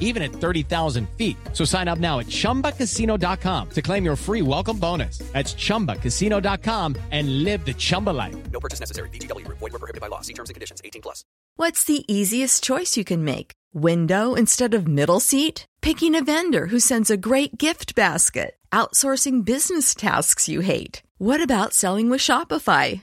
even at 30,000 feet. So sign up now at chumbacasino.com to claim your free welcome bonus. That's chumbacasino.com and live the Chumba life. No purchase necessary. VGW Group. Void were prohibited by law. See terms and conditions. 18 plus. What's the easiest choice you can make? Window instead of middle seat? Picking a vendor who sends a great gift basket? Outsourcing business tasks you hate? What about selling with Shopify?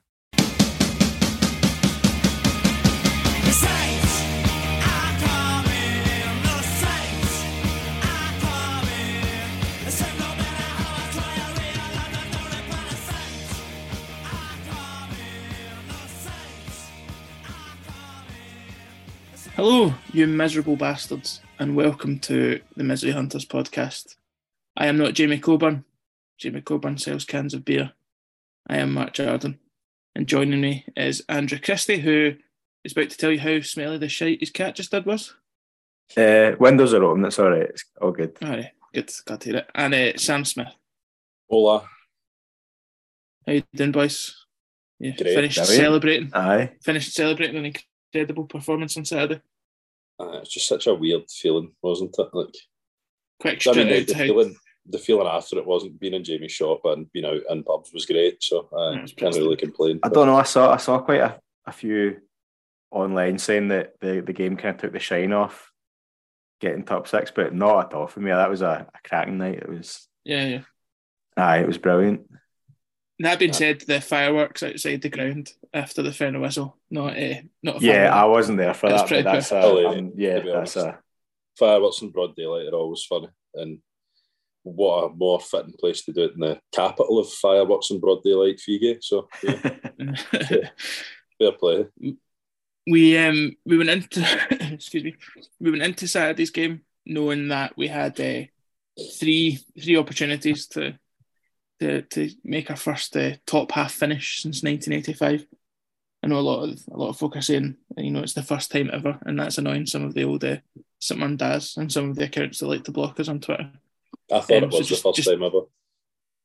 Hello, you miserable bastards, and welcome to the Misery Hunters podcast. I am not Jamie Coburn. Jamie Coburn sells cans of beer. I am Mark Jordan, and joining me is Andrew Christie, who is about to tell you how smelly the shite his cat just did was. Uh, windows are open. It's all right. It's all good. All right, good, glad to hear it. And uh, Sam Smith. Hola. How you doing, boys? You Great, finished celebrating. Aye. Finished celebrating an incredible performance on Saturday. Uh, it's just such a weird feeling, wasn't it? Like, Quick I mean, the, the feeling, the feeling after it wasn't being in Jamie's shop and being out in pubs was great. So I Yeah, it's can't really complain. I don't know. I saw I saw quite a, a few online saying that the, the game kind of took the shine off getting top six, but not at all for me. That was a, a cracking night. It was yeah, yeah. aye, it was brilliant. That being said, the fireworks outside the ground after the final whistle, not a not a Yeah, I wasn't there for that, but that's cool. a, Oh, yeah, um, yeah, that's honest. a Fireworks in broad daylight are always funny. And what a more fitting place to do it in the capital of fireworks in broad daylight, Fige. So yeah, fair play. we um we went into excuse me we went into Saturday's game knowing that we had uh, three three opportunities to to to make our first uh, top half finish since 1985. I know a lot of a lot of folk are saying you know it's the first time ever, and that's annoying some of the old uh, St. Daz and some of the accounts that like to block us on Twitter. I thought Um, it so was just- the first just- time ever.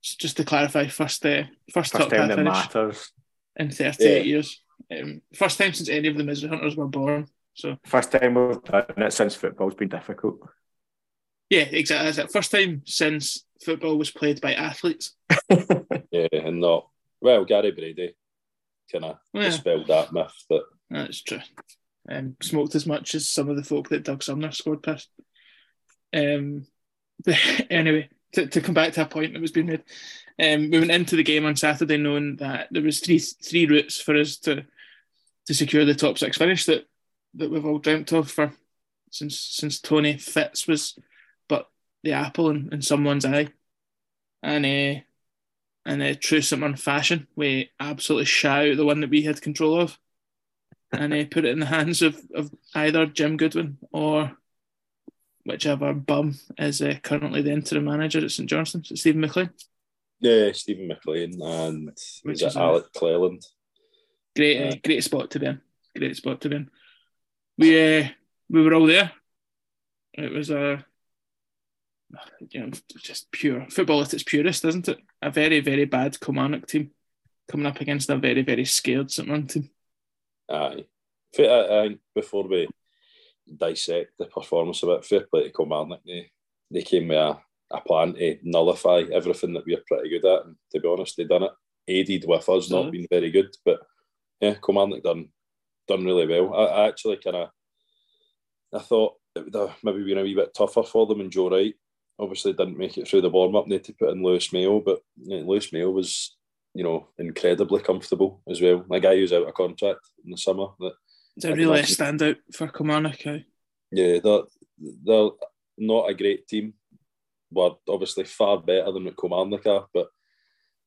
Just to clarify, first uh, first, first top time half that finish matters. in 38 Yeah. years. Um, first time since any of the Misery Hunters were born. So First time we've done it since football's been difficult. yeah, exactly. That's it. First time since football was played by athletes. Yeah, and not well, Gary Brady kind of Yeah. dispelled that myth, but That's true. Um, smoked as much as some of the folk that Doug Somner scored past. Um, but anyway, to, to come back to a point that was being made, um, we went into the game on Saturday knowing that there was three three routes for us to to secure the top six finish that that we've all dreamt of for since since Tony Fitz was the apple in, in someone's eye, and uh, in a true St. fashion, we absolutely shout the one that we had control of and uh, put it in the hands of, of either Jim Goodwin or whichever bum is uh, currently the interim manager at St Johnstone, Steven MacLean. yeah, Steven MacLean and Which is it Alec Cleland? Great, uh, great spot to be in. great spot to be in. We uh, we were all there. It was a you know just pure football at its purest, isn't it? A very very bad Kilmarnock team coming up against a very very scared St Mirren team. Aye. I think uh, before we dissect the performance of it, fair play to Kilmarnock. They, they came with a, a plan to nullify everything that we're pretty good at. And to be honest, they done it. Aided with us not being very good. But yeah, Kilmarnock done done really well. I, I actually kind of I thought it would have maybe been a wee bit tougher for them and Joe Wright. Obviously didn't make it through the warm up. They had to put in Lewis Mayo, but you know, Lewis Mayo was, you know, incredibly comfortable as well. A guy who's out of contract in the summer that It's a imagine- standout for Kilmarnock. aye. Yeah, they're, they're not a great team, but obviously far better than what Kilmarnock are. But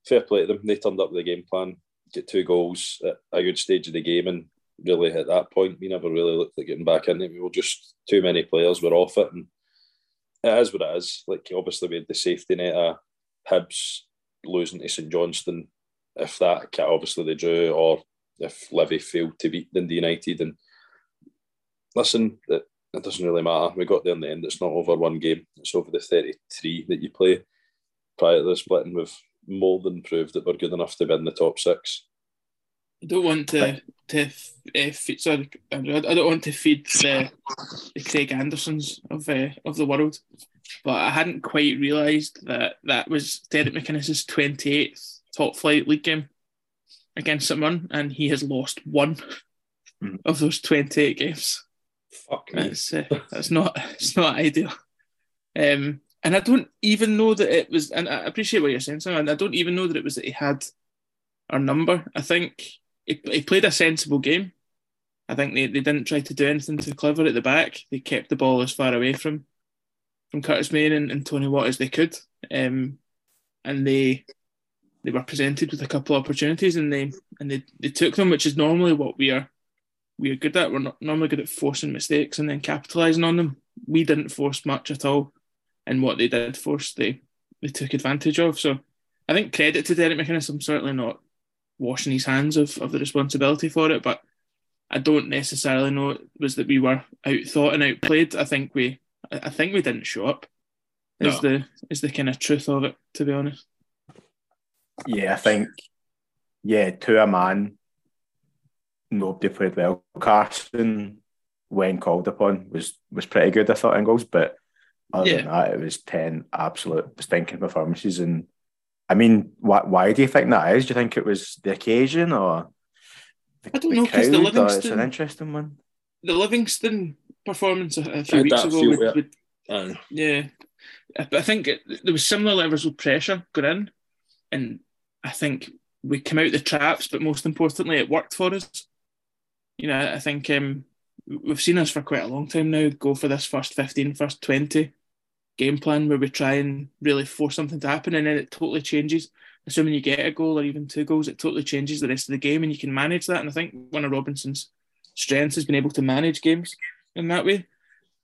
fair play to them. They turned up with the game plan, get two goals at a good stage of the game, and really at that point, we never really looked at getting back in it. We were just too many players were off it, and it is what it is. Like obviously we had the safety net of Hibs losing to St Johnstone. If that obviously they drew, or if Livy failed to beat Dundee United, and listen, it, it doesn't really matter. We got there in the end. It's not over one game. It's over the 33 that you play. Prior to the splitting, we've more than proved that we're good enough to be in the top six. I don't want to to uh, feed, sorry, Andrew, I don't want to feed the, the Craig Andersons of uh, of the world, but I hadn't quite realised that that was Derek McInnes's twenty eighth top flight league game against St Mirren, and he has lost one Hmm. of those twenty eight games. Fuck me. That's uh, that's not it's not ideal. Um, and I don't even know that it was. And I appreciate what you're saying, Sam. And I don't even know that it was that he had our number. I think he, he played a sensible game. I think they, they didn't try to do anything too clever at the back. They kept the ball as far away from from Curtis Main and, and Tony Watt as they could. Um, and they they were presented with a couple of opportunities and they and they, they took them, which is normally what we are we are good at. We're not normally good at forcing mistakes and then capitalising on them. We didn't force much at all, and what they did force, they they took advantage of. So I think credit to Derek McInnes. I'm certainly not washing his hands of, of the responsibility for it, but I don't necessarily know it was that we were outthought and outplayed. I think we I think we didn't show up. Is No. the is the kind of truth of it, to be honest. Yeah, I think, yeah, to a man, nobody played well. Carson, when called upon, was was pretty good, I thought, in goals, but other than that, it was 10 absolute stinking performances. And I mean, why, why do you think that is? Do you think it was the occasion or the, I don't know, 'cause the crowd, or It's an interesting one. The Livingston performance a few had weeks ago feel, would, yeah. would Aye. Yeah, I, I think it, there was similar levels of pressure going in, and I think we came out the traps. But most importantly, it worked for us. You know, I think um, we've seen us for quite a long time now go for this first 15, first 20 game plan where we try and really force something to happen, and then it totally changes. Assuming you get a goal or even two goals, it totally changes the rest of the game, and you can manage that. And I think one of Robinson's strengths has been able to manage games in that way.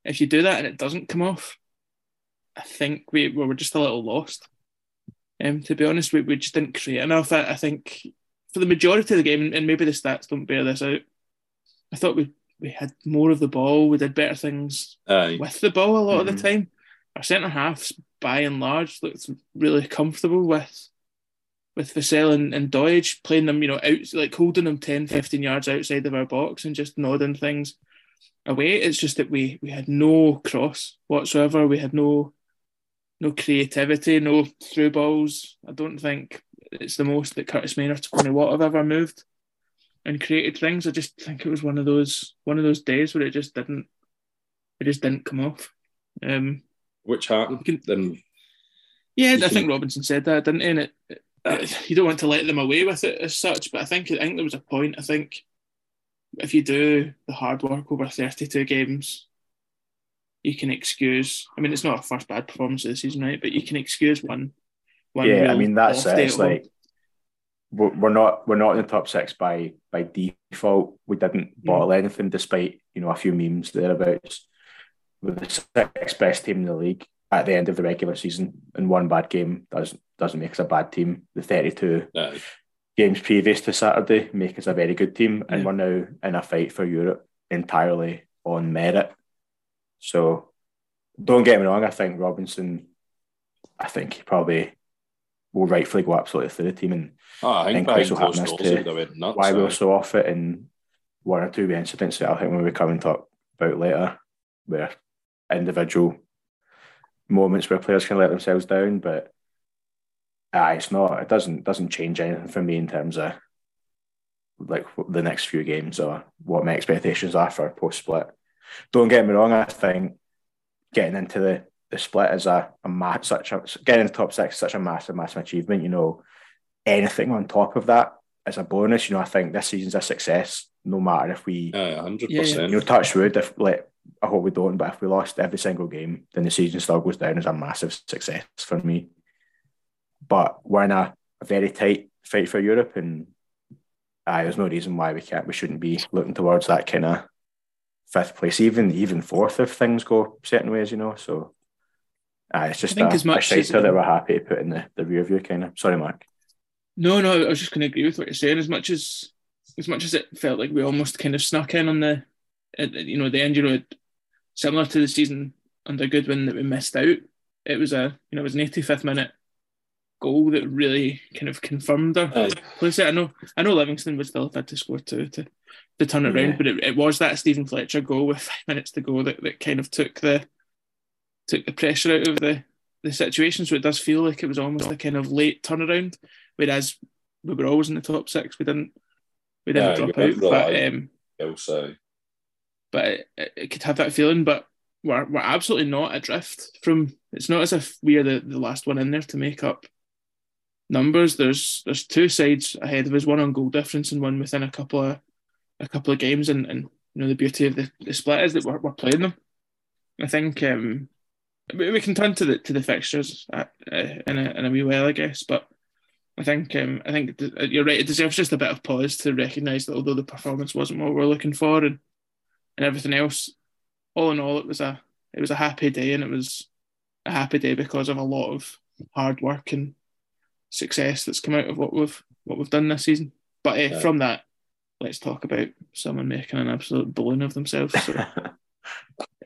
If you do that and it doesn't come off, I think we, we were just a little lost. Um, to be honest, we, we just didn't create enough. I, I think for the majority of the game, and maybe the stats don't bear this out, I thought we, we had more of the ball. We did better things Aye. with the ball a lot of Mhm. the time. Our centre halves, by and large, looked really comfortable with with Vassell and, and Doidge playing them, you know, out like holding them 10, 15 yards outside of our box and just nodding things away. It's just that we we had no cross whatsoever. We had no no creativity, no through balls. I don't think it's the most that Curtis Maynard, Tony Watt have ever moved and created things. I just think it was one of those one of those days where it just didn't it just didn't come off. Um, Which happened? can- Then yeah, I think Robinson said that, didn't he? And it, uh, it- you don't want to let them away with it as such, but I think I think there was a point. I think if you do the hard work over thirty-two games, you can excuse. I mean, it's not our first bad performance of the season, right? But you can excuse one. one yeah, I mean that's it. It's like we're, we're not we're not in the top six by by default. We didn't bottle mm. anything, despite you know a few memes thereabouts. We're the sixth best team in the league at the end of the regular season, and one bad game doesn't doesn't make us a bad team. The thirty two aye. games previous to Saturday make us a very good team, and Yeah. we're now in a fight for Europe entirely on merit. So don't get me wrong, I think Robinson, I think he probably will rightfully go absolutely through the team and Oh, I think think behind Crystal closed happened to nuts. why we were eh? so off it and one or two incidents that I think when we come and talk about later, where individual moments where players can let themselves down, but uh, it's not. It doesn't doesn't change anything for me in terms of like the next few games or what my expectations are for post split. Don't get me wrong. I think getting into the the split is a, a ma- such a getting into top six is such a massive massive achievement. You know, anything on top of that is a bonus. You know, I think this season's a success. No matter if we Aye, hundred Yeah, yeah. percent. you know, touch wood, if like I hope we don't, but if we lost every single game, then the season still goes down as a massive success for me. But we're in a, a very tight fight for Europe, and uh, there's no reason why we can't, we shouldn't be looking towards that kind of fifth place, even even fourth if things go certain ways, you know. So uh, it's just I think a, as much a as, that we're happy to put in the, the rear view, kind of. Sorry, Mark. No, no, I was just going to agree with what you're saying. As much as as much as it felt like we almost kind of snuck in on the, the- you know, the end. You know, similar to the season under Goodwin that we missed out. It was a, you know, it was an 85th minute goal that really kind of confirmed our place. I know, I know, Livingston would still have had to score two to to turn it Yeah. around, but it, it was that Steven Fletcher goal with five minutes to go that, that kind of took the took the pressure out of the the situation. So it does feel like it was almost a kind of late turnaround, whereas we were always in the top six. We didn't we didn't Yeah, drop out, but um, aye. But it, it, could have that feeling. But we're we're absolutely not adrift from. It's not as if we are the, the last one in there to make up numbers. There's there's two sides ahead of us, one on goal difference and one within a couple of a couple of games. And, and you know the beauty of the, the split is that we're, we're playing them. I think um, we, can turn to the to the fixtures uh, uh, in a in a wee while, I guess. But I think um, I think you're right. It deserves just a bit of pause to recognise that although the performance wasn't what we we're looking for and and everything else, all in all, it was a it was a happy day, and it was a happy day because of a lot of hard work and success that's come out of what we've what we've done this season. But uh, Yeah. from that, let's talk about someone making an absolute balloon of themselves. So, uh,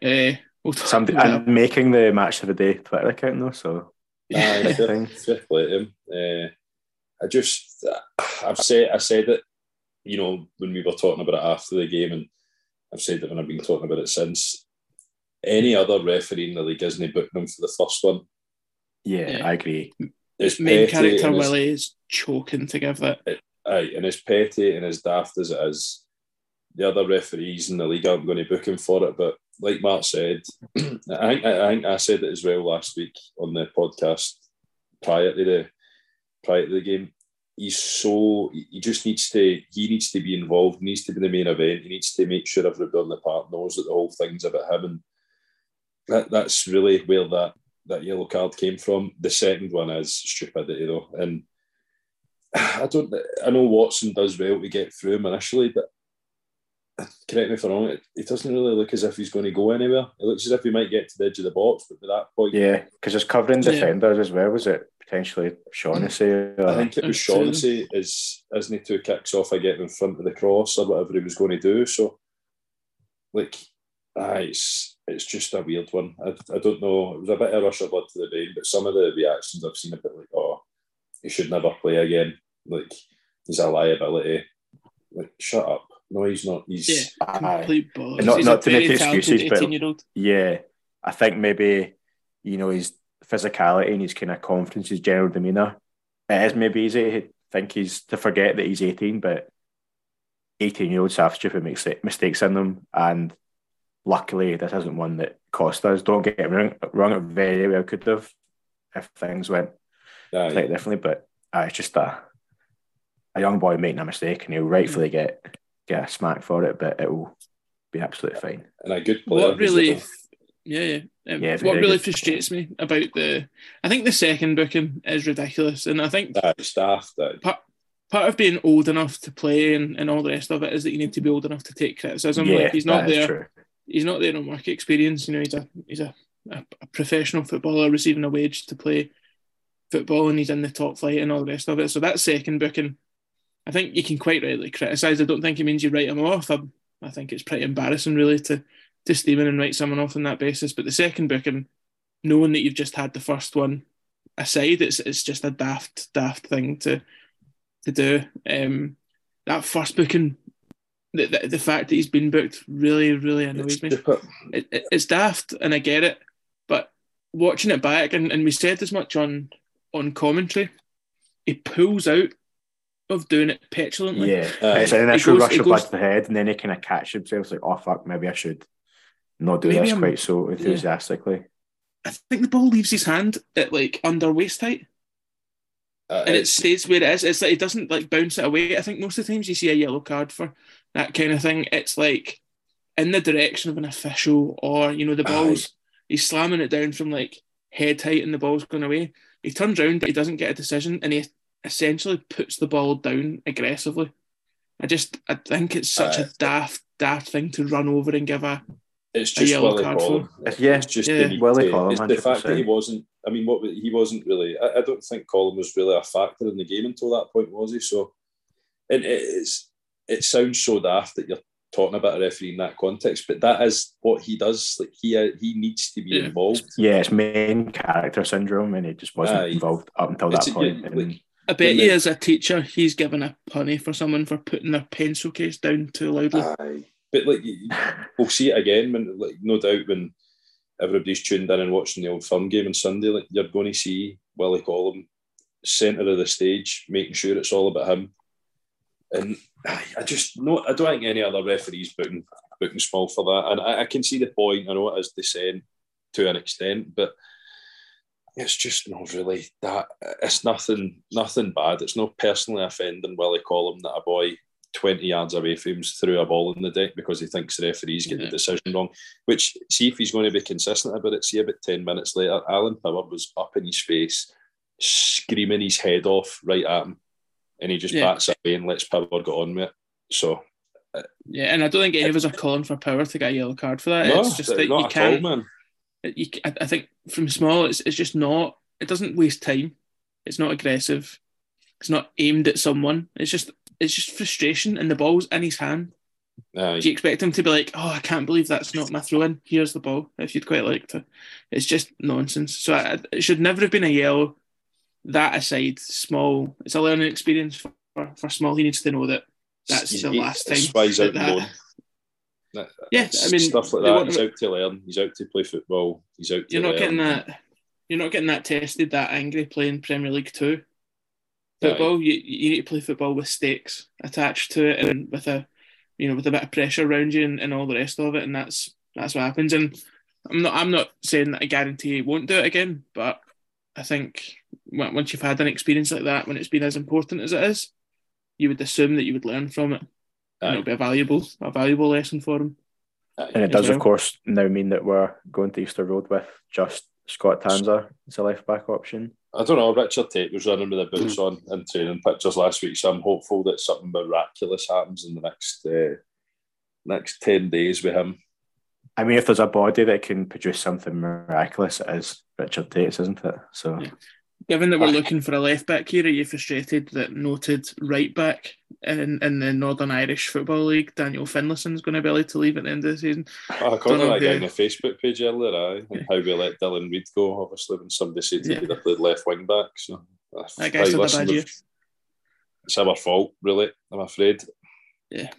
we'll talk Somebody, about I'm making the match of the day Twitter account though, so Aye, Big fair, thing. fair play to him. Uh, I just, I've said, I said it, you know, when we were talking about it after the game, and I've said it when I've been talking about it since. Any other referee in the league isn't booking him for the first one. yeah, Yeah. I agree. It's main character and Willie is choking to give that. Aye, and as petty and as daft as it is, the other referees in the league aren't going to book him for it. But like Mark said, I think I, think I said it as well last week on the podcast prior to the prior to the game. He's so he just needs to he needs to be involved. He needs to be the main event. He needs to make sure everybody on the park knows that the whole thing's about him. And that that's really where that that yellow card came from. The second one is stupidity though, and I don't. I know Watson does well to get through him initially, but correct me if I'm wrong. It, it doesn't really look as if he's going to go anywhere. It looks as if he might get to the edge of the box, but by that point, Yeah, because it's covering Yeah. defenders as well. Was it potentially Shaughnessy? Or, I uh, think it was It's true. Shaughnessy is isn't he two kicks off I get in front of the cross or whatever he was going to do. So, like, aye, it's it's just a weird one. I, I don't know. It was a bit of rush of blood to the brain, but some of the reactions I've seen a bit like, oh, he should never play again. Like he's a liability. Like, shut up. No, he's not. He's Yeah, complete not- He's not a to make very talented excuses, but- 18 year old. yeah, I think maybe you know his physicality and his kind of confidence, his general demeanour. It is maybe easy to think he's to forget that he's eighteen, but eighteen year olds have stupid mix- mistakes in them, and luckily this isn't one that cost us. Don't get me wrong, wrong it very well could have if things went aye. quite differently, but uh, it's just a a young boy making a mistake and he'll rightfully get get a smack for it, but it will be absolutely fine. and a good player. What who's really, like yeah, yeah. Um, Yeah, what really good. frustrates me about the, I think the second booking is ridiculous, and I think a- aye, staff that part part of being old enough to play and, and all the rest of it is that you need to be old enough to take criticism. yeah, like he's not that is there. true. He's not there on work experience. You know, he's a he's a, a, a professional footballer receiving a wage to play football, and he's in the top flight and all the rest of it. So that second booking I think you can quite rightly criticise. I don't think it means you write him off. I, I think it's pretty embarrassing, really, to to Stephen and write someone off on that basis. But the second booking, knowing that you've just had the first one aside, it's it's just a daft daft thing to to do. Um, that first booking, the, the, the fact that he's been booked really really annoys me. It, it, it's daft, and I get it, but watching it back, and, and we said as much on on commentary, he pulls out of doing it petulantly. Yeah, Uh, it's an it initial goes- rush it of blood goes- to the head, and then he kind of catch himself like, "Oh fuck, maybe I should not do Maybe this I'm- quite so enthusiastically." I think the ball leaves his hand at like under waist height. Uh, and it stays where it is. It's like it doesn't like bounce it away. I think most of the times you see a yellow card for that kind of thing, it's like in the direction of an official, or you know, the ball's he's slamming it down from like head height, and the ball's going away. He turns around, he doesn't get a decision, and he essentially puts the ball down aggressively. I just I think it's such Aye. a daft daft thing to run over and give a It's just yellow Willie Collum. for. Yeah, it's just yeah. the Willie Collum, it's the fact that he wasn't. I mean, what he wasn't really. I, I don't think Collum was really a factor in the game until that point, was he? So, and it, it's it sounds so daft that you're talking about a referee in that context, but that is what he does. Like he uh, he needs to be Yeah. involved. Yeah, it's main character syndrome, and he just wasn't Aye. involved up until that a- point. yeah, and like- I bet When you they- as a teacher, he's given a punny for someone for putting their pencil case down too loudly. Aye. But like we'll see it again when like no doubt when everybody's tuned in and watching the old firm game on Sunday, like you're going to see Willie Collum centre of the stage, making sure it's all about him. And I just no, I don't think any other referees booking booking small for that. And I, I can see the point. I know it is descent to an extent, but it's just not really that. It's nothing, nothing bad. It's not personally offending Willie Collum that a boy 20 yards away from him threw a ball in the deck because he thinks the referees get Yeah. the decision wrong. Which, see if he's going to be consistent about it. See about 10 minutes later, Alan Power was up in his face, screaming his head off right at him. And he just Yeah. bats it away and lets Power get on with it. So, uh, Yeah, and I don't think any of us are calling for power to get a yellow card for that. no, it's just that you can't. all, man. you, I I think from small, it's, it's just not. It doesn't waste time. It's not aggressive. It's not aimed at someone. It's just it's just frustration, and the ball's in his hand. Aye. Do you expect him to be like, "Oh, I can't believe that's not my throw in. Here's the ball." If you'd quite like to, it's just nonsense. So I, it should never have been a yellow. That aside, small. It's a learning experience for, for, small. He needs to know that that's He's- the last time. That's why he's that out that- That- Yeah, I mean, stuff like that. He's out to learn. He's out to play football. He's out to You're not learn. getting that. You're not getting that tested, that angry playing Premier League two football. You you need to play football with stakes attached to it and with a, you know, with a bit of pressure around you and, and all the rest of it, and that's that's what happens. And I'm not I'm not saying that I guarantee he won't do it again, but I think once you've had an experience like that, when it's been as important as it is, you would assume that you would learn from it. And it'll be a valuable a valuable lesson for him. And it does, well. of course, now mean that we're going to Easter Road with just Scott Tanser as a left back option. I don't know. Richard Tait was running with the boots on in training pictures last week, so I'm hopeful that something miraculous happens in the next uh, next ten days with him. I mean, if there's a body that can produce something miraculous, it is Richard Tait's, isn't it? So Yeah. Given that we're looking for a left back here, are you frustrated that noted right back in, in the Northern Irish Football League, Daniel Finlayson's going to be allowed to leave at the end of the season? I called know that guy on the Facebook page earlier, aye, and how we let Dylan Reid go, obviously, when somebody said he Yeah. would have played left wing back. So, That guy's had a bad year. It's our fault, really, I'm afraid. Yeah,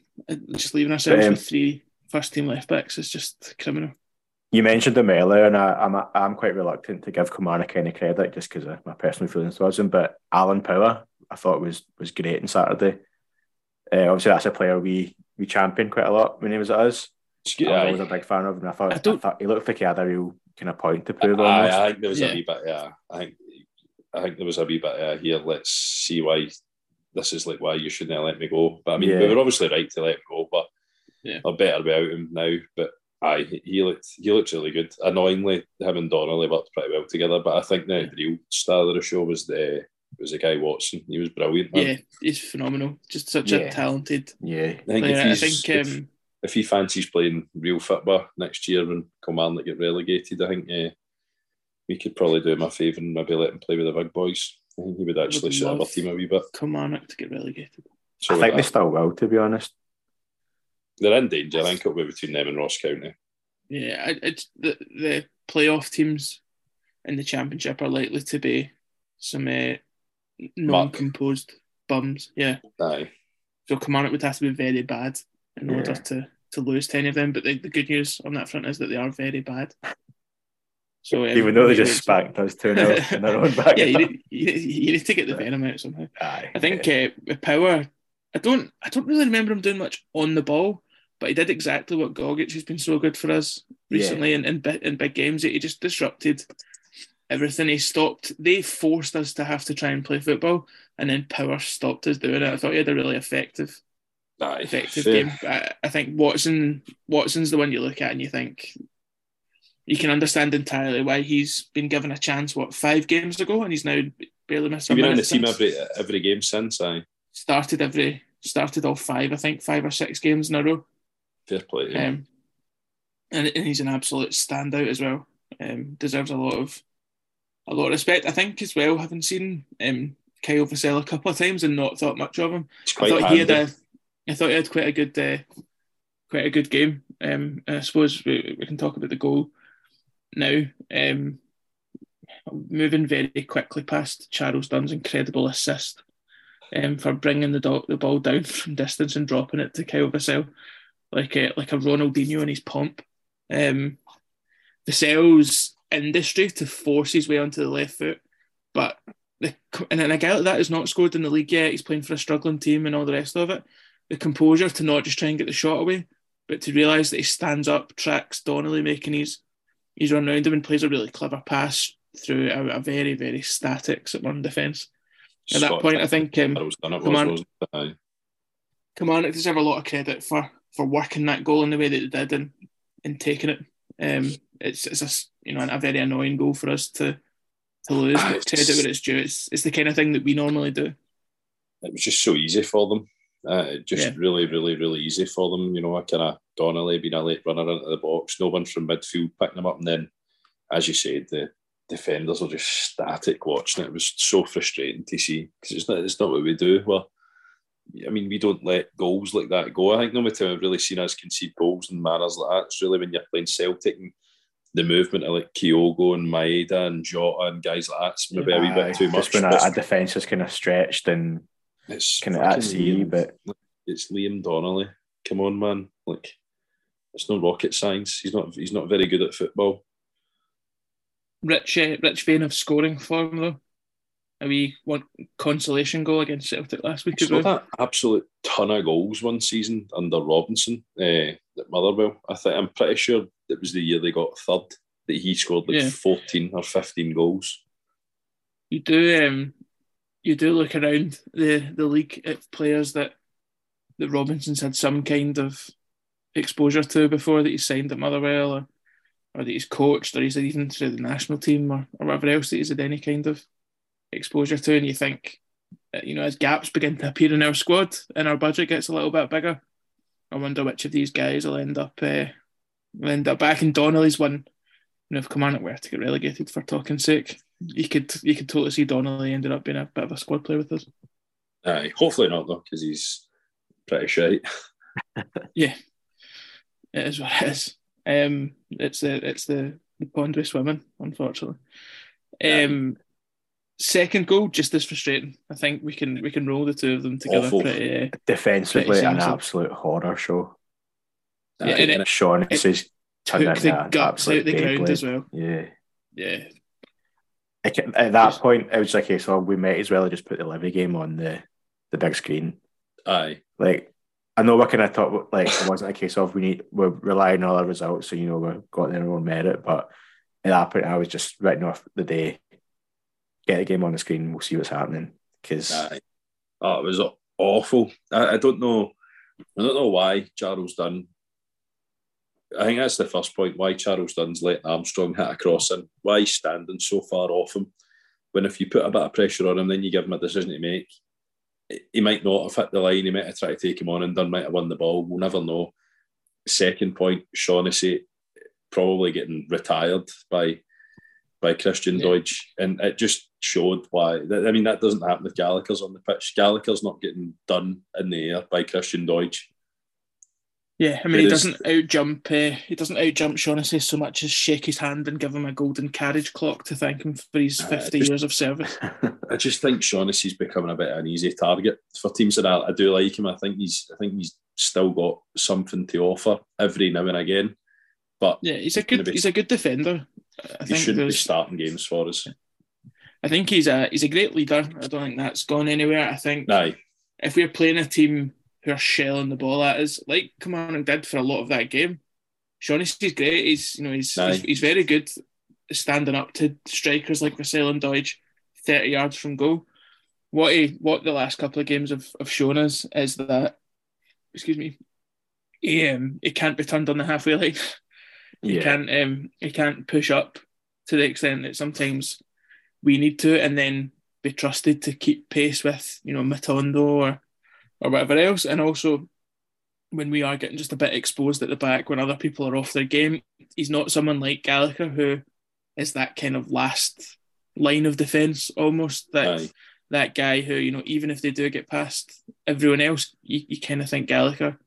Just leaving ourselves Um, with three first team left backs is just criminal. You mentioned them earlier, and I, I'm I'm quite reluctant to give Kilmarnock any credit just because of my personal feelings towards him. But Alan Power, I thought was was great on Saturday. Uh, obviously, that's a player we we championed quite a lot when he was at us. It's I was a big fan of him. I thought, I I thought he looked like he had a real kind of point to prove. almost. Aye, I think there was Yeah. a wee bit. Yeah, I think I think there was a wee bit. Uh, here, let's see why this is like why you shouldn't let me go. But I mean, we were obviously right to let him go, but Yeah. I'm better without him now. But aye, he- he looked he looked really good. Annoyingly, him and Donnelly worked pretty well together. But I think the real star of the show was the was the guy Watson. He was brilliant. man. Yeah, he's phenomenal. Just such Yeah. a talented yeah, I think player. if I he's think um, if he fancies playing real football next year when Kilmarnock get relegated, I think uh, we could probably do him a favour and maybe let him play with the big boys. I think he would actually Would set up our love- team a wee bit. Kilmarnock to get relegated. So I think they with that, still will, to be honest. They're in danger. I think it'll be between them and Ross County. Yeah, it's the the playoff teams in the championship are likely to be some uh, non-composed bums. Yeah, Aye. so Kilmarnock would have to be very bad in Yeah. order to to lose to any of them. But the, the good news on that front is that they are very bad. So um, Even though they just it's- spanked us 2 0 in their own back. yeah, you need, you, need- you need to get the venom out somehow. Aye. I think uh, with Power, I don't I don't really remember him doing much on the ball, but he did exactly what Gogic has been so good for us recently in, in, in big games. He just disrupted everything. He stopped. They forced us to have to try and play football, and then Power stopped us doing it. I thought he had a really effective Aye. effective game. I, I think Watson Watson's the one you look at and you think you can understand entirely why he's been given a chance. What five games ago, and he's now barely missed. a You've been on the team every every game since. I started every started all five, I think, five or six games in a row. Fair play. to him. Um, and, and he's an absolute standout as well. Um, deserves a lot of a lot of respect. I think as well, having seen um, Kyle Vassell a couple of times and not thought much of him. I thought handy. he had a I thought he had quite a good uh, quite a good game. Um, I suppose we, we can talk about the goal now. Um, moving very quickly past Charles Dunne's incredible assist um, for bringing the, do- the ball down from distance and dropping it to Kyle Vassell like a, like a Ronaldinho in his pomp. Um, Vassell's industry to force his way onto the left foot, but the, and then a guy like that has not scored in the league yet. He's playing for a struggling team and all the rest of it. The composure to not just try and get the shot away, but to realise that he stands up, tracks Donnelly making his his run round him and plays a really clever pass through a, a very very static run defence. At that point, I think um, Charles Dunne come on. it? Aye. Kilmarnock deserve a lot of credit for for working that goal in the way that they did and, and taking it. Um, it's it's a you know a very annoying goal for us to to lose, Ah, but credit where it's due. It's, it's the kind of thing that we normally do. it was just so easy for them. Uh, just Yeah. really, really, really easy for them. You know, I kind of Donnelly being a late runner into the box, no one from midfield picking them up, and then, as you said, the defenders are just static watching it. It was so frustrating to see because it's not, it's not what we do. Well, I mean, we don't let goals like that go. I think the only time I've really seen us concede goals in manners like that, it's really when you're playing Celtic and the movement of like Kyogo and Maeda and Jota and guys like that's maybe a wee bit too much. Just when a, but a defence is kind of stretched and it's kind of at sea, but it's Liam Donnelly. Come on, man! Like it's no rocket science. He's not. He's not very good at football. Rich uh, rich vein of scoring form though. A wee one consolation goal against Celtic last week scored that absolute ton of goals one season under Robinson uh, at Motherwell. I think I'm pretty sure it was the year they got third that he scored like Yeah. 14 or 15 goals. You do um you do look around the the league at players that that Robinson's had some kind of exposure to before that he signed at Motherwell or or that he's coached or he's even through the national team or, or whatever else that he's had any kind of exposure to and you think you know as gaps begin to appear in our squad and our budget gets a little bit bigger I wonder which of these guys will end up uh, will end up back in Donnelly's one you know if Kilmarnock were to get relegated for talking sake you could you could totally see Donnelly ended up being a bit of a squad player with us. Aye, hopefully not though, because he's pretty shite. Yeah, it is what it is. Um, it's the it's the the pond we swim in, unfortunately. Um, second goal just as frustrating. I think we can we can roll the two of them together. Awful. Pretty, uh, defensively Pretty an absolute horror show. Yeah, and it- Sean it says took the guts out the ground as well. Yeah. Yeah, At that point, it was like, okay, so we might as well just put the Levy game on the, the big screen. Aye, Like, I know we're kind of thought like it wasn't a case of we need we're relying on our results, so you know we've got their own merit. But at that point, I was just writing off the day. Get the game on the screen. We'll see what's happening. Because. Oh, it was awful. I, I don't know. I don't know why Charles Dunne. I think that's the first point. Why Charles Dunne's letting Armstrong hit across crossing. Why he's standing so far off him. When if you put a bit of pressure on him, then you give him a decision to make. He might not have hit the line. He might have tried to take him on, and Dunne might have won the ball. We'll never know. Second point, Shaughnessy probably getting retired by by Christian Yeah. Doidge, and it just showed why. I mean, that doesn't happen if Gallagher's on the pitch. Gallagher's not getting done in the air by Christian Doidge. Yeah, I mean, he It is- doesn't out jump. Uh, he doesn't outjump Shaughnessy so much as shake his hand and give him a golden carriage clock to thank him for his Uh, fifty just- years of service. I just think Shaughnessy's becoming a bit of an easy target for teams that I, I do like him. I think he's I think he's still got something to offer every now and again, but Yeah, he's a good. be- He's a good defender. I he shouldn't be starting games for us. I think he's a he's a great leader. I don't think that's gone anywhere. I think Aye, if we're playing a team who are shelling the ball at us, like Kilmarnock did for a lot of that game, Shaughnessy's great. He's you know he's he's, he's very good standing up to strikers like Vassell and Doidge, thirty yards from goal. What he what the last couple of games have, have shown us is that, excuse me, he um, he can't be turned on the halfway line. He Yeah. can't um he can't push up to the extent that sometimes we need to, and then be trusted to keep pace with you know Matondo or or whatever else. And also when we are getting just a bit exposed at the back when other people are off their game, he's not someone like Gallagher who is that kind of last line of defence almost that aye. that guy who, you know, even if they do get past everyone else, you, you kind of think Gallagher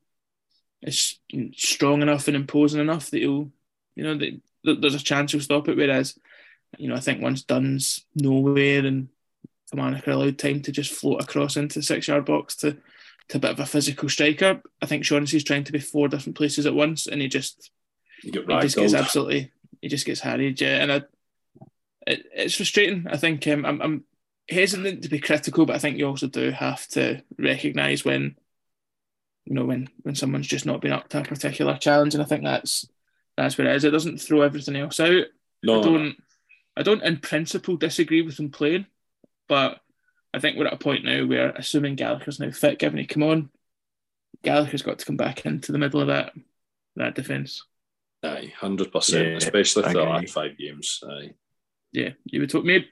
is strong enough and imposing enough that he'll, you know, that there's a chance he'll stop it. Whereas, you know, I think once Dunne's nowhere and Kilmarnock are allowed time to just float across into the six yard box to, to a bit of a physical striker, I think Shaughnessy's trying to be four different places at once and he just he just gets absolutely he just gets harried yeah and I, it, it's frustrating I think um, I'm, I'm hesitant to be critical but I think you also do have to recognise when you know when when someone's just not been up to a particular challenge and I think that's that's where it is it doesn't throw everything else out No, I don't I don't in principle disagree with him playing but I think we're at a point now where assuming Gallagher's now fit given he come on Gallagher's got to come back into the middle of that that defence aye, hundred percent, especially I for the agree. last five games. Aye, yeah, you would hope maybe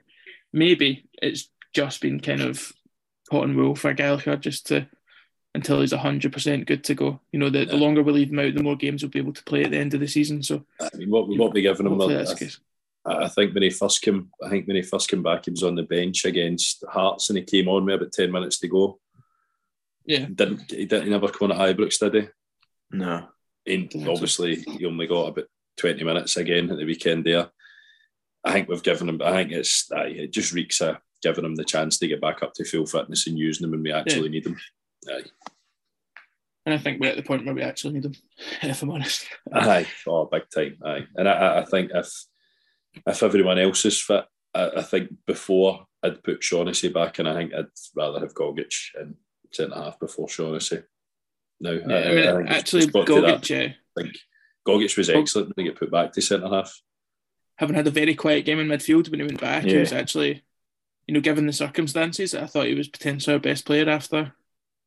maybe it's just been kind of hot and wool for Gallagher just to until he's hundred percent good to go. You know, the, the longer we leave him out, the more games we'll be able to play at the end of the season. So I mean, what what we giving him? hopefully I, that's the case. I think when he first came, I think when he first came back, he was on the bench against Hearts, and he came on with about ten minutes to go. Yeah, Didn't he? Didn't he never come on at Ibrox, did he? No. And Don't think so. obviously, he only got about 20 minutes again at the weekend there. I think we've given him, I think it's, uh, it just reeks of giving him the chance to get back up to full fitness and using him when we actually need him. Aye. and I think we're at the point where we actually need him. If I'm honest, Aye, oh, big time. Aye. And I- I, I think if if everyone else is fit, I, I think before I'd put Shaughnessy back, and I think I'd rather have Gogic in centre half before Shaughnessy. No, Yeah, I mean, think actually, it's. Gogic, yeah, I think Gogic was excellent when he got put back to centre half. having had a very quiet game in midfield when he went back, he was actually, you know, given the circumstances, I thought he was potentially our best player after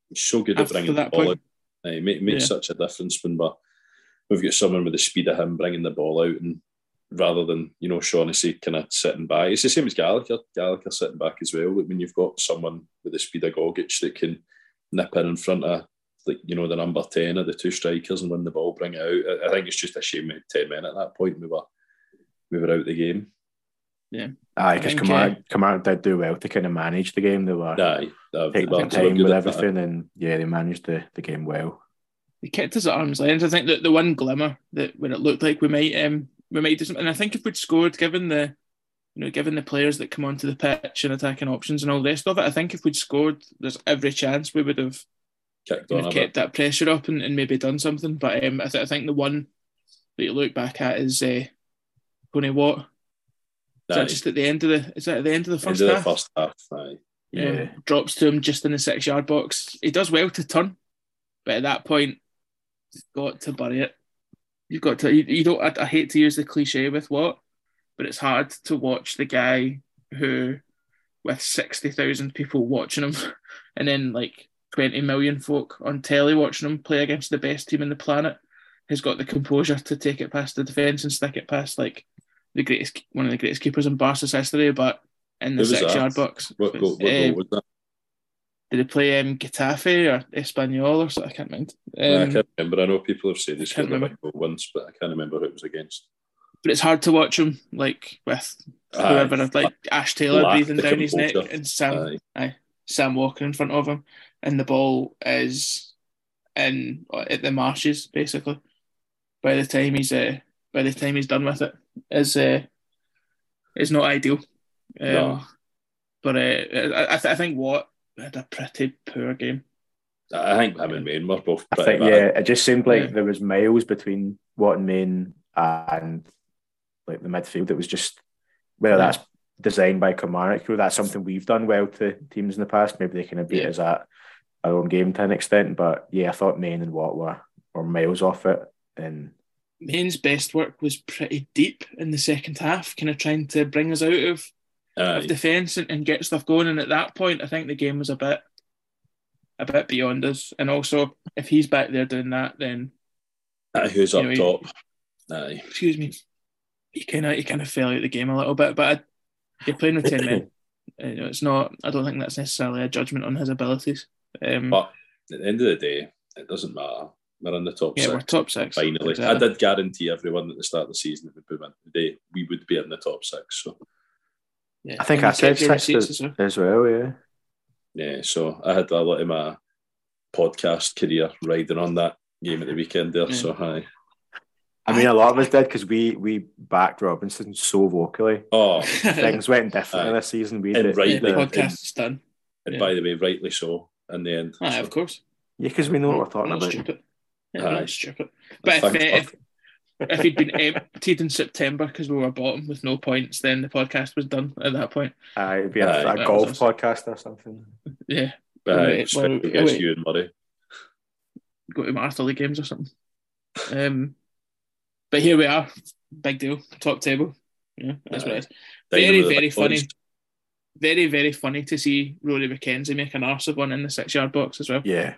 He's so good at after bringing the that ball point. out. Aye, It makes Yeah. such a difference when we're, we've got someone with the speed of him bringing the ball out, and rather than you know Shaughnessy kind of sitting back. It's the same as Gallagher. Gallagher sitting back as well. Like when you've got someone with the speed of Gogic that can nip in in front of like you know the number ten of the two strikers and win the ball, bring it out. I, I think it's just a shame at ten men at that point we were we were out the game. Aye, I because think, Kamara, uh, Kamara did do well to kind of manage the game. They were Aye, they're- their time with at that. everything, and yeah, they managed the, the game well. he kept us at arm's length. I think that the one glimmer that when it looked like we might um we might do something, and I think if we'd scored, given the you know given the players that come onto the pitch and attacking options and all the rest of it, I think if we'd scored, there's every chance we would have Kicked you on know, a bit. kept that pressure up and, and maybe done something. But um, I, th- I think the one that you look back at is uh, Tony Watt. Is that just at the end of the? Is that at the end of the first End of half? the first half. Aye. Yeah. Drops to him just in the six yard box. He does well to turn, but at that point, you've got to bury it. You've got to. You, you don't. I, I hate to use the cliche with what, but it's hard to watch the guy who, with sixty thousand people watching him, and then like twenty million folk on telly watching him play against the best team in the planet, has got the composure to take it past the defense and stick it past like the greatest, one of the greatest keepers in Barca's history, but in the Who six yard box. What, It goal, was, what uh, goal was that? did he play um, Getafe or Espanyol or something? I can't mind. I Um, can't remember. I know people have said he's can't a remember. goal once, but I can't remember who it was against. but it's hard to watch him like with whoever, like Ash Taylor breathing down his neck and Sam, Aye. aye, Sam Walker in front of him, and the ball is in at the marshes basically. By the time he's uh, by the time he's done with it, is uh, is not ideal. Um, No. But uh, I, I, th- I think Watt had a pretty poor game. I think him and Main were both I pretty think bad. yeah, it just seemed like Yeah. there was miles between Watt and Main and like the midfield. It was just whether Yeah. that's designed by Kilmarnock or that's something we've done well to teams in the past. Maybe they kind of beat Yeah. us at our own game to an extent. But yeah, I thought Main and Watt were were miles off it. And Main's best work was pretty deep in the second half, kind of trying to bring us out of, of defence and, and get stuff going. And at that point, I think the game was a bit a bit beyond us. And also, if he's back there doing that, then Aye, who's up know, top? Aye. excuse me, he kind of he kind of fell out the game a little bit. But I, you're playing with ten men. Uh, You know, it's not. I don't think that's necessarily a judgment on his abilities. Um, But at the end of the day, it doesn't matter. We're in the top yeah, we're six. top six. Finally, Exactly. I did guarantee everyone at the start of the season that we today we would be in the top six. So Yeah. I think And I you said kept six as, as well. Yeah, yeah, so I had a lot of my podcast career riding on that game at the weekend there. Yeah. So hi. I mean, a lot of us did because we we backed Robinson so vocally. Oh, Things went differently Aye. this season. We And did, right Yeah, the there. podcast is done. and Yeah. by the way, rightly so. In the end, Aye, So, of course. yeah, because we know what we're talking not about. stupid. Yeah, Aye. not stupid. But if, thank uh, if, if he'd been emptied in September because we were bottom with no points, then the podcast was done at that point. Aye, it'd be a, Aye, a golf was podcast or something. Yeah, Aye, Wait, special wait, guest wait. you and Murray. go to Martha games or something. Um, but here we are, big deal, top table. Yeah, that's what it is. Very, very funny. Boys. Very, very funny to see Rory McKenzie make an arse of one in the six yard box as well. Yeah,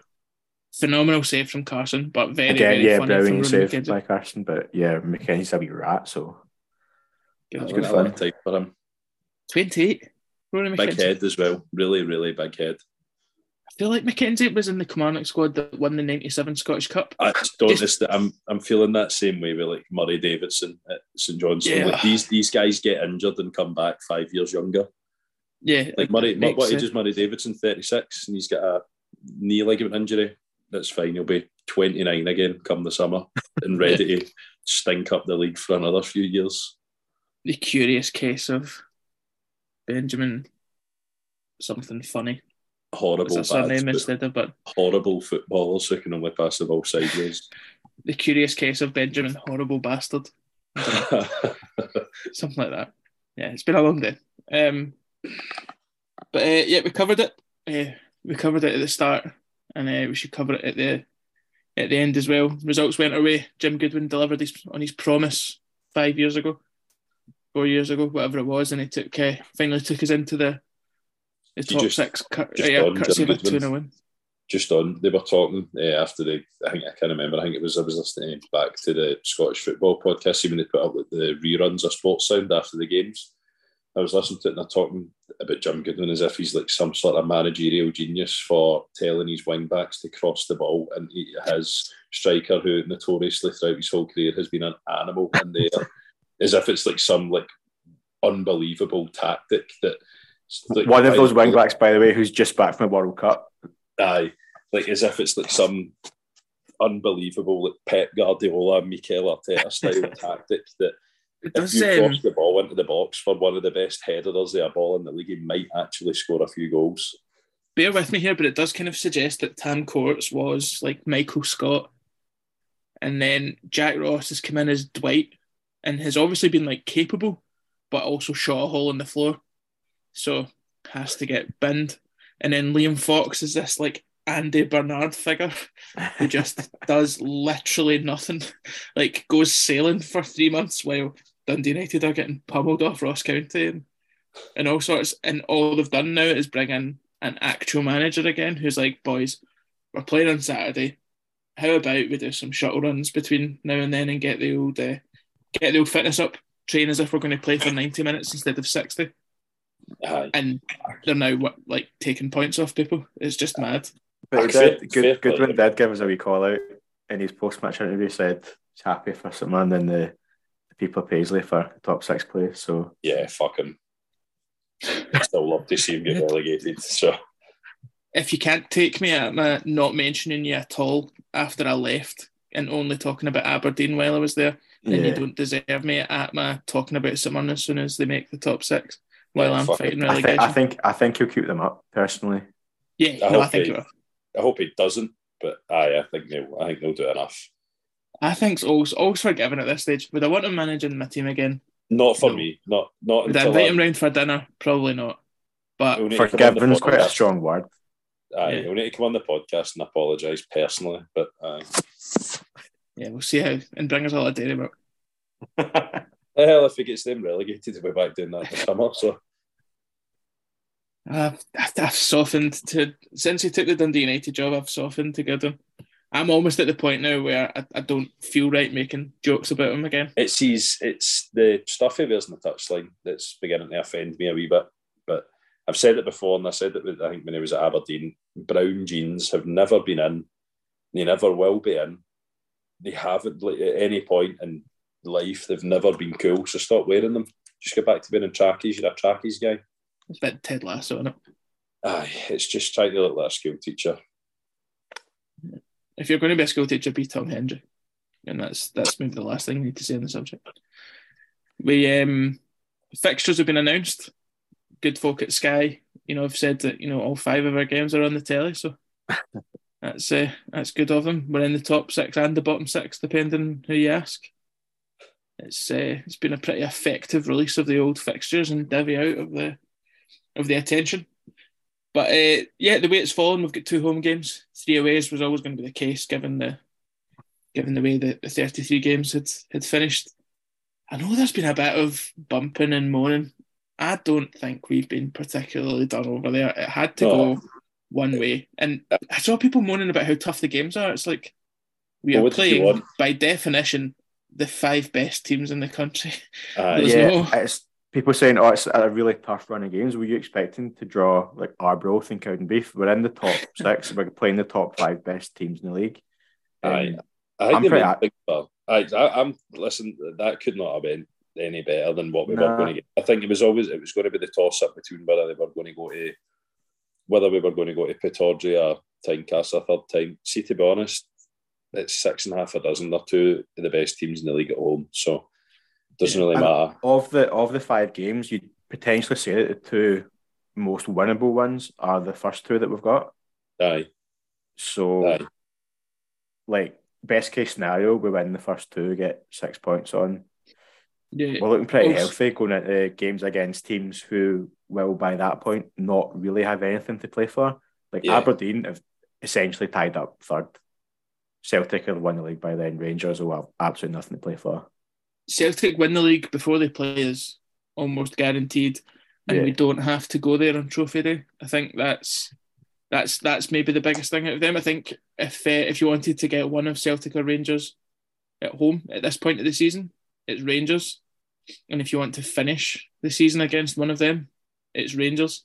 Phenomenal save from Carson, but very, again, very yeah, funny from brilliant Rory save McKenzie. by Carson, but yeah, McKenzie's a wee rat. So Good That's good him. fun. long time for him. 28. Rory Big head as well. Really, really big head. I feel like McKenzie was in the Kilmarnock squad that won the 97 Scottish Cup. I just don't Just- just, I'm I'm feeling that same way with like Murray Davidson at St Johnstone. Yeah. Like these these guys get injured and come back five years younger. Yeah. Like Murray, it what age is Murray Davidson? Thirty six, and he's got a knee ligament injury. That's fine. He'll be twenty nine again come the summer and ready to stink up the league for another few years. the curious case of Benjamin something funny. Horrible, What's that bad, foot- instead of, but horrible footballers who can only pass the ball sideways. the curious case of Benjamin Horrible Bastard. Something like that. Yeah, it's been a long day. Um, but uh, yeah, we covered it. Uh, we covered it at the start, and uh, we should cover it at the at the end as well. Results went away. Jim Goodwin delivered his, on his promise five years ago, four years ago, whatever it was, and he took uh, finally took us into the the top just- six. Cur- just yeah, on courtesy of a two. 0 win. just on, they were talking uh, after the. I think I can't remember. I think it was I was listening back to the Scottish football podcast. When they put up like, the reruns of Sports Sound after the games. I was listening to it and they're talking about Jim Goodwin as if he's like some sort of managerial genius for telling his wing backs to cross the ball, and he, his striker, who notoriously throughout his whole career has been an animal in there, as if it's like some like unbelievable tactic that. like, one of those wing backs, by the way, who's just back from the World Cup. Aye, like as if it's like some unbelievable like Pep Guardiola, Mikel Arteta style tactic that if you um, cross the ball into the box for one of the best headers of a ball in the league, he might actually score a few goals. bear with me here, but it does kind of suggest that Tam Courts was like Michael Scott, and then Jack Ross has come in as Dwight, and has obviously been like capable, but also shot a hole in the floor, so has to get binned. And then Liam Fox is this like Andy Bernard figure who just does literally nothing, like goes sailing for three months while Dundee United are getting pummeled off Ross County and, and all sorts. And all they've done now is bring in an actual manager again who's like, boys, we're playing on Saturday. How about we do some shuttle runs between now and then and get the old uh, get the old fitness up, train as if we're going to play for ninety minutes instead of sixty, Aye. and they're now what, like taking points off people. It's just mad. But did, fair good, play. Goodwin did give us a wee call out in his post match interview. Said he's happy for St Man in the people Paisley for top six place. So Yeah, fuck him. Still love to see him get relegated. So if you can't take me at my not mentioning you at all after I left and only talking about Aberdeen while I was there, then you don't deserve me at my talking about someone as soon as they make the top six while Yeah, I'm fuck fighting it. I, relegation. think I think I think he'll keep them up personally. yeah, I no, I hope think he- you will. I hope he doesn't. But aye, I think they'll, I think they'll do enough. I think all's, all's forgiven at this stage. Would I want him managing my team again? Not for No. me. Not not Would I until invite I- him round for dinner? Probably not. But We'll need to come on the Forgiven's quite a strong word. Aye, Yeah. we'll need to come on the podcast and apologise personally. But aye. yeah, we'll see how and bring us all a dairy milk. hell, if he gets them relegated, we'll be back doing that in the summer. So I've, I've, I've softened to since he took the Dundee United job. I've softened to get him. I'm almost at the point now where I, I don't feel right making jokes about him again. it's his, it's the stuff he wears in the touchline that's beginning to offend me a wee bit. But I've said it before, and I said it. I think when he was at Aberdeen, brown jeans have never been in. They never will be in. They haven't at any point in life. They've never been cool. So stop wearing them. Just get back to being in trackies. You're a trackies guy. It's a bit Ted Lasso in it. Aye, it's just trying to look like a school teacher. If you're going to be a school teacher, be Tom Hendry, and that's that's maybe the last thing I need to say on the subject. We um, fixtures have been announced. Good folk at Sky, you know, have said that you know all five of our games are on the telly, so that's uh, that's good of them. We're in the top six and the bottom six, depending who you ask. It's uh, it's been a pretty effective release of the old fixtures and divvy out of the of the attention. But uh, yeah, the way it's fallen, we've got two home games. Three aways was always going to be the case, given the given the way that the thirty three games had had finished. I know there's been a bit of bumping and moaning. I don't think we've been particularly done over there. It had to go one way, and I saw people moaning about how tough the games are. It's like we Well, are what did you playing by definition the five best teams in the country. There's yeah, no- it's people saying, "Oh, it's a really tough run of games." Were you expecting to draw like Arbroath and Cowdenbeath? We're in the top six. We're playing the top five best teams in the league. Um, I think I'm pretty thing, well, I, I, I'm listen. That could not have been any better than what we were going to get. I think it was always it was going to be the toss up between whether they were going to go to whether we were going to go to Pittodrie or Tynecastle a third time. See, to be honest, it's six and a half a dozen. They're two of the best teams in the league at home, so doesn't really And matter. of the of the five games, you'd potentially say that the two most winnable ones are the first two that we've got. Aye, So, aye, like best case scenario, we win the first two, get six points on. Yeah, We're looking pretty Also- healthy going into games against teams who will, by that point, not really have anything to play for. Like Yeah. Aberdeen have essentially tied up third. Celtic have won the league by then. Rangers will have absolutely nothing to play for. Celtic win the league before they play is almost guaranteed, and Yeah. we don't have to go there on Trophy Day. I think that's that's that's maybe the biggest thing out of them. I think if uh, if you wanted to get one of Celtic or Rangers at home at this point of the season, it's Rangers, and if you want to finish the season against one of them, it's Rangers.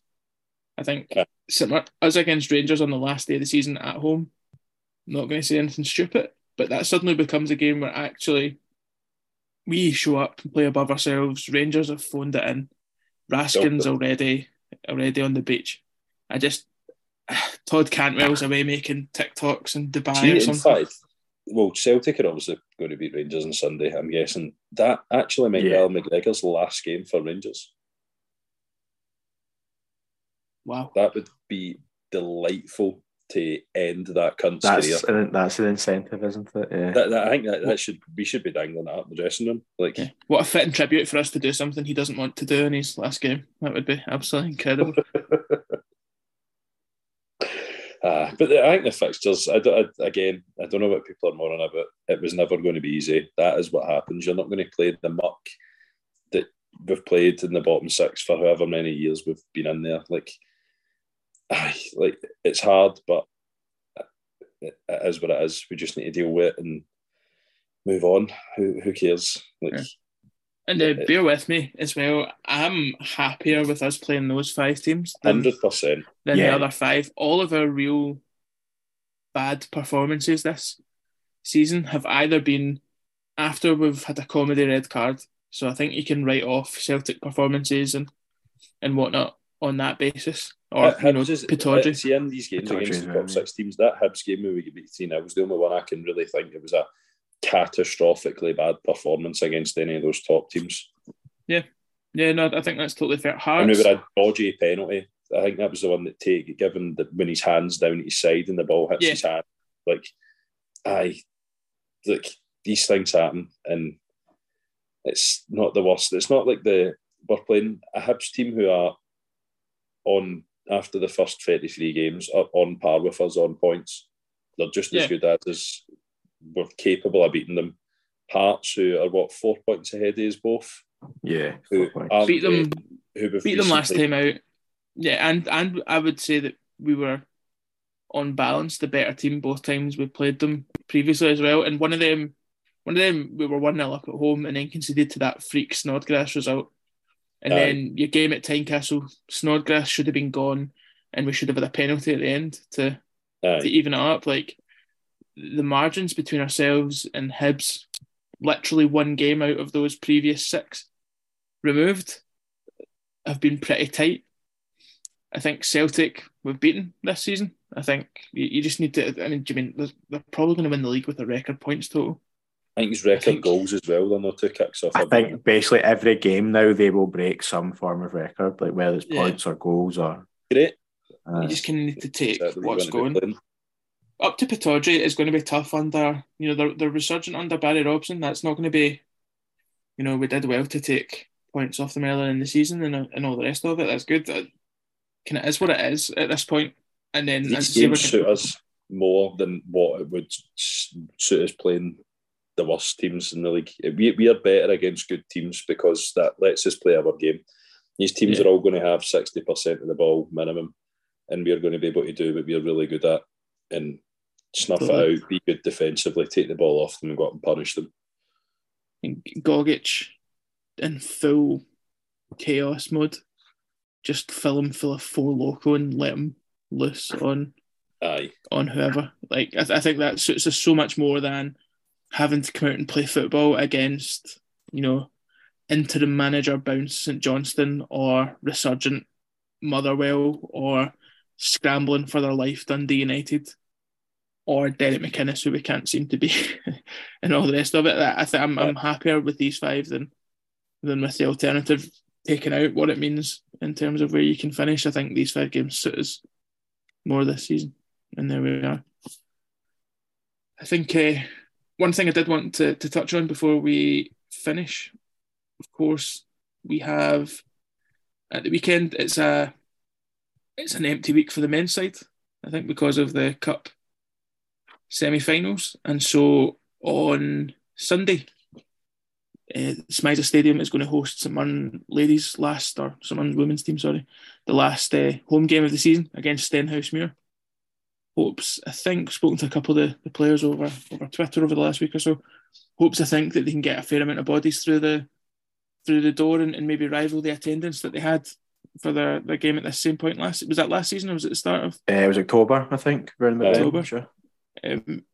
I think Yeah. similar us against Rangers on the last day of the season at home. I'm not going to say anything stupid, but that suddenly becomes a game where actually we show up and play above ourselves. Rangers have phoned it in. Raskin's already already on the beach. I just Todd Cantwell's away making TikToks in Dubai See, or in something. fact, well, Celtic are obviously going to beat Rangers on Sunday. I'm guessing that actually might be Yeah. Al McGregor's last game for Rangers. wow. That would be delightful to end that cunt's That's career. an, that's an incentive, isn't it? Yeah. That, that- I think that, that should we should be dangling that up the dressing room. Like, Yeah. What a fitting tribute for us to do something he doesn't want to do in his last game. That would be absolutely incredible. uh, but the, I think the fixtures. I, don't, I, again, I don't know what people are more on about. It was never going to be easy. That is what happens. You're not going to play the muck that we've played in the bottom six for however many years we've been in there. Like, aye, like it's hard, but it, it is what it is. We just need to deal with it and move on. Who who cares? Like, Yeah. And uh, bear with me as well. I'm happier with us playing those five teams than, hundred percent. than Yeah. the other five. All of our real bad performances this season have either been after we've had a comedy red card. So I think you can write off Celtic performances and and whatnot on that basis. Or Hibs you know, is- Pittodrie. Uh, See, in these games Pittodrie against the top six teams, that Hibs game where we get beat 3 0 was the only one I can really think it was a catastrophically bad performance against any of those top teams. Yeah, Yeah, no, I think that's totally fair. I Hearts, remember a dodgy penalty. I think that was the one that take given the, when his hands down at his side and the ball hits Yeah. his hand. Like, I like these things happen, and it's not the worst. It's not like the we're playing a Hibs team who are on after the first thirty three games are on par with us on points. They're just Yeah. as good as us. We're capable of beating them. Hearts, who are what four points ahead of us both, Yeah, who four points. beat them, great, who we've beat them last time out. Yeah, and and I would say that we were on balance the better team both times we played them previously as well. And one of them, one of them, we were one 0 up at home and then conceded to that freak Snodgrass result. And then your game at Tynecastle, Snodgrass should have been gone, and we should have had a penalty at the end to Aye. to even it up. Like the margins between ourselves and Hibs, literally one game out of those previous six removed, have been pretty tight. I think Celtic we've beaten this season. I think you, you just need to. I mean, do you mean they're, they're probably going to win the league with a record points total? I think it's record think- goals as well. They're not two kicks off. I think basically every game now they will break some form of record, like whether it's Yeah. points or goals or. great. Uh, You just kind of need to take Exactly what's gonna going. be playing. up to Pittodrie is going to be tough under you know they're, they're resurgent under Barry Robson. That's not going to be, you know, we did well to take points off them earlier in the season and and all the rest of it. That's good. That kind of is what it is at this point. And then as These games suit us more than what it would suit us playing the worst teams in the league. We, we are better against good teams because that lets us play our game. These teams Yeah. are all going to have 60% of the ball minimum, and we are going to be able to do what we are really good at and snuff Totally. it out, be good defensively, take the ball off them and go up and punish them. Gogic in full chaos mode. Just fill him full of Four Loko and let him loose on Aye. on whoever. Like I, th- I think that suits us so much more than having to come out and play football against you know interim manager Bounce St Johnstone or resurgent Motherwell or scrambling for their life Dundee United or Derek McInnes who we can't seem to be and all the rest of it. I think I'm, I'm happier with these five than than with the alternative taking out what it means in terms of where you can finish. I think these five games suit us more this season. And there we are. I think uh, one thing I did want to, to touch on before we finish, of course, we have at the weekend. It's a it's an empty week for the men's side. I think because of the cup semi-finals, and so on Sunday, uh, Stadium is going to host St ladies' last or St women's team, sorry, the last uh, home game of the season against Stenhousemuir hopes I think spoken to a couple of the, the players over over Twitter over the last week or so. Hopes I think that they can get a fair amount of bodies through the through the door and, and maybe rival the attendance that they had for their, their game at this same point last was that last season or was it the start of uh, it was October, I think. Around then, October. Sure. um,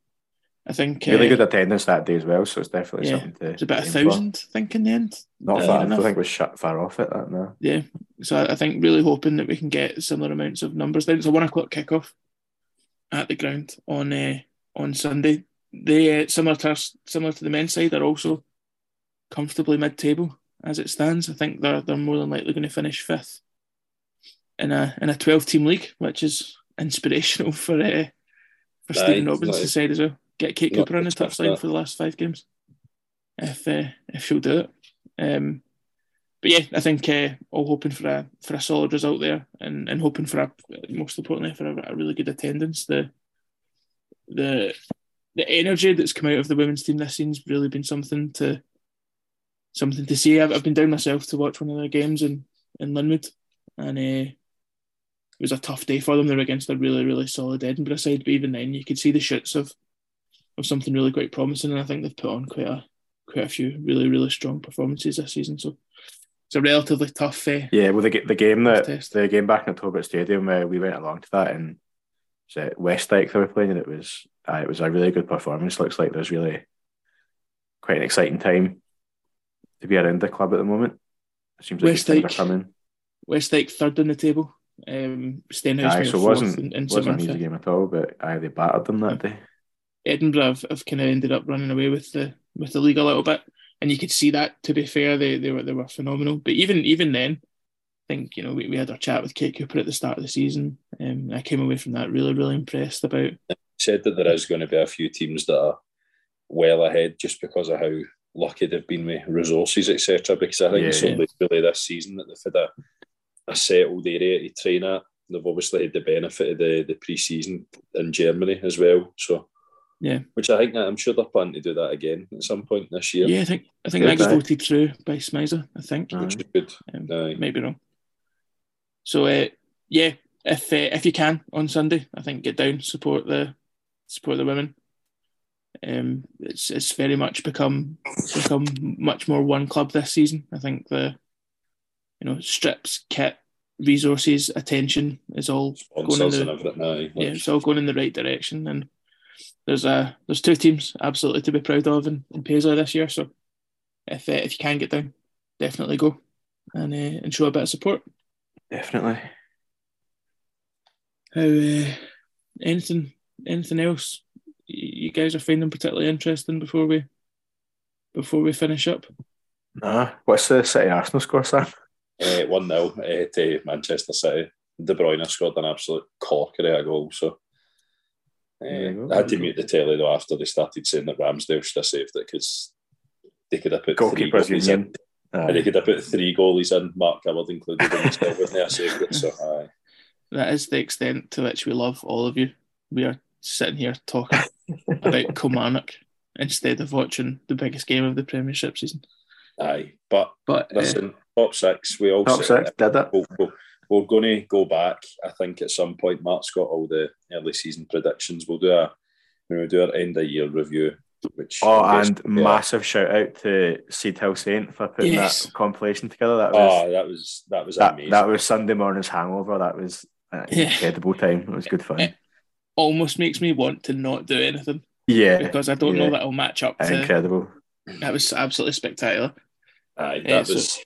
I think Really uh, good attendance that day as well, so it's definitely Yeah, something to. it's about a aim for. thousand I think in the end. Not Uh, far. Enough. don't think was shut far off at That now Yeah. So I I think really hoping that we can get similar amounts of numbers. Then it's a one o'clock kickoff at the ground on uh, on Sunday. They uh, similar to us, similar to the men's side are also comfortably mid table as it stands. I think they're they're more than likely going to finish fifth in a in a twelve team league, which is inspirational for uh, for Aye, Stephen Robbins' nice. side as well. Get Kate Cooper on the expect touchline for the last five games, if uh, if she'll do it. Um, but yeah, I think uh, all hoping for a for a solid result there, and, and hoping for a most importantly for a, a really good attendance. The the the energy that's come out of the women's team this season's really been something to something to see. I've, I've been down myself to watch one of their games in in Linwood, and uh, it was a tough day for them. They were against a really really solid Edinburgh side, but even then you could see the shoots of of something really quite promising, and I think they've put on quite a quite a few really really strong performances this season. So it's a relatively tough. Uh, Yeah, well, the, the game that Test. the game back in October Stadium, uh, we went along to that, and was it West Dyke they were playing, and it was uh, it was a really good performance. Looks like there's really quite an exciting time to be around the club at the moment. It seems like West Dyke. coming. West Dyke third in the table. Um, Stenhouse Aye, so it wasn't, in, in wasn't an easy game at all, but aye, they battered them that day. Edinburgh have, have kind of ended up running away with the with the league a little bit, and you could see that. To be fair, they they were they were phenomenal. But even even then, I think you know we, we had our chat with Kate Cooper at the start of the season, um, and I came away from that really really impressed about. said that there is going to be a few teams that are well ahead just because of how lucky they've been with resources, etc. Because I think Yeah. it's only really this season that they've had a, a settled area to train at. They've obviously had the benefit of the, the pre season in Germany as well. So, Yeah. which I think I'm sure they're planning to do that again at some point this year, Yeah, I think I think Good got voted through by SMiSA. I think. Which is good. Um, Aye. might be wrong. So uh, yeah, if uh, if you can on Sunday, I think get down support the support the women. Um, it's it's very much become become much more one club this season. I think the you know strips, kit, resources, attention is all going in Sponsors and the everything. Aye. yeah, it's all going in the right direction. And there's a there's two teams absolutely to be proud of in, in Paisley this year. So if uh, if you can get down, definitely go and uh, and show a bit of support. Definitely. How uh, anything anything else you guys are finding particularly interesting before we before we finish up? Nah. What's the City Arsenal score, Sam? Uh, 1 0 uh, to Manchester City. De Bruyne scored an absolute corker of a goal. So There you uh. I had to mute the telly though after they started saying that Ramsdale should have saved it because they could have put three Goalkeepers goalies Union. in. And they Aye. could have put three goalies in, Mark Howard included, and still wouldn't have saved it. So aye. That is the extent to which we love all of you. We are sitting here talking about Kilmarnock instead of watching the biggest game of the Premiership season. aye. But But uh, listen, top six, we all Top said six, did it? We'll, we'll, we're going to go back. I think at some point, Mark's got all the early season predictions. We'll do a when we do our end of year review. Which Oh, and will be massive shout out to Seed Hill Saint for putting Yes. that compilation together. That was Oh, that was that was that, amazing. that was Sunday morning's hangover. That was an Yeah. incredible time. It was good fun. Eh, almost makes me want to not do anything Yeah, because I don't yeah. know that it'll match up to. incredible. That was absolutely spectacular. Aye, Yeah, that so- was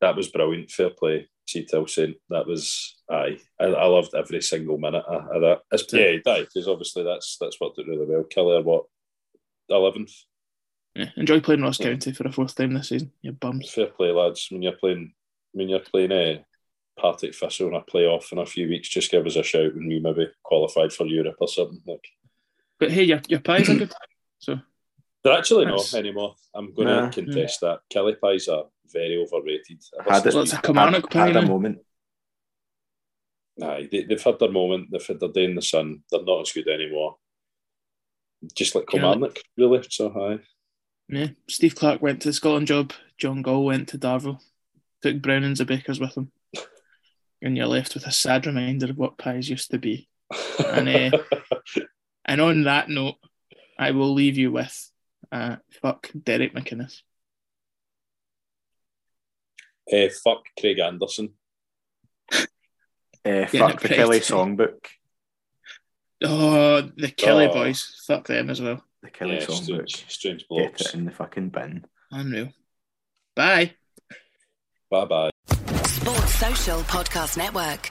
that was brilliant. Fair play, Cheetel saying that was aye. I, I loved every single minute of, of that. It's, yeah, aye, because obviously that's that's worked out really well. Killie, what eleventh? Yeah, enjoy playing Ross County for the fourth time this season. You bums. Fair play, lads. When you're playing, when you're playing eh, a Partick Thistle in a playoff in a few weeks, just give us a shout when we maybe qualified for Europe or something. Like, But hey, your your pies are good. So they're actually That's- not anymore. I'm going Nah. to contest that. Killie pies are very overrated. Ever Had it- Well, it's a we- had, had a moment. Aye, they, they've had their moment. They've had their day in the sun. They're not as good anymore. Just like Yeah. Kilmarnock, really. So, high. yeah, Steve Clarke went to the Scotland job. John Gall went to Darvel. Took Brownings and Bakers with him, and you're left with a sad reminder of what pies used to be. And, uh, And on that note, I will leave you with uh, fuck Derek McInnes. Eh, fuck Craig Anderson. Uh, fuck the. Killie songbook. Oh, the Killie Oh. boys. Fuck them as well. The Killie Yeah, songbook. strange, strange Get it in the fucking bin. Unreal. Bye. Bye bye. Sports Social Podcast Network.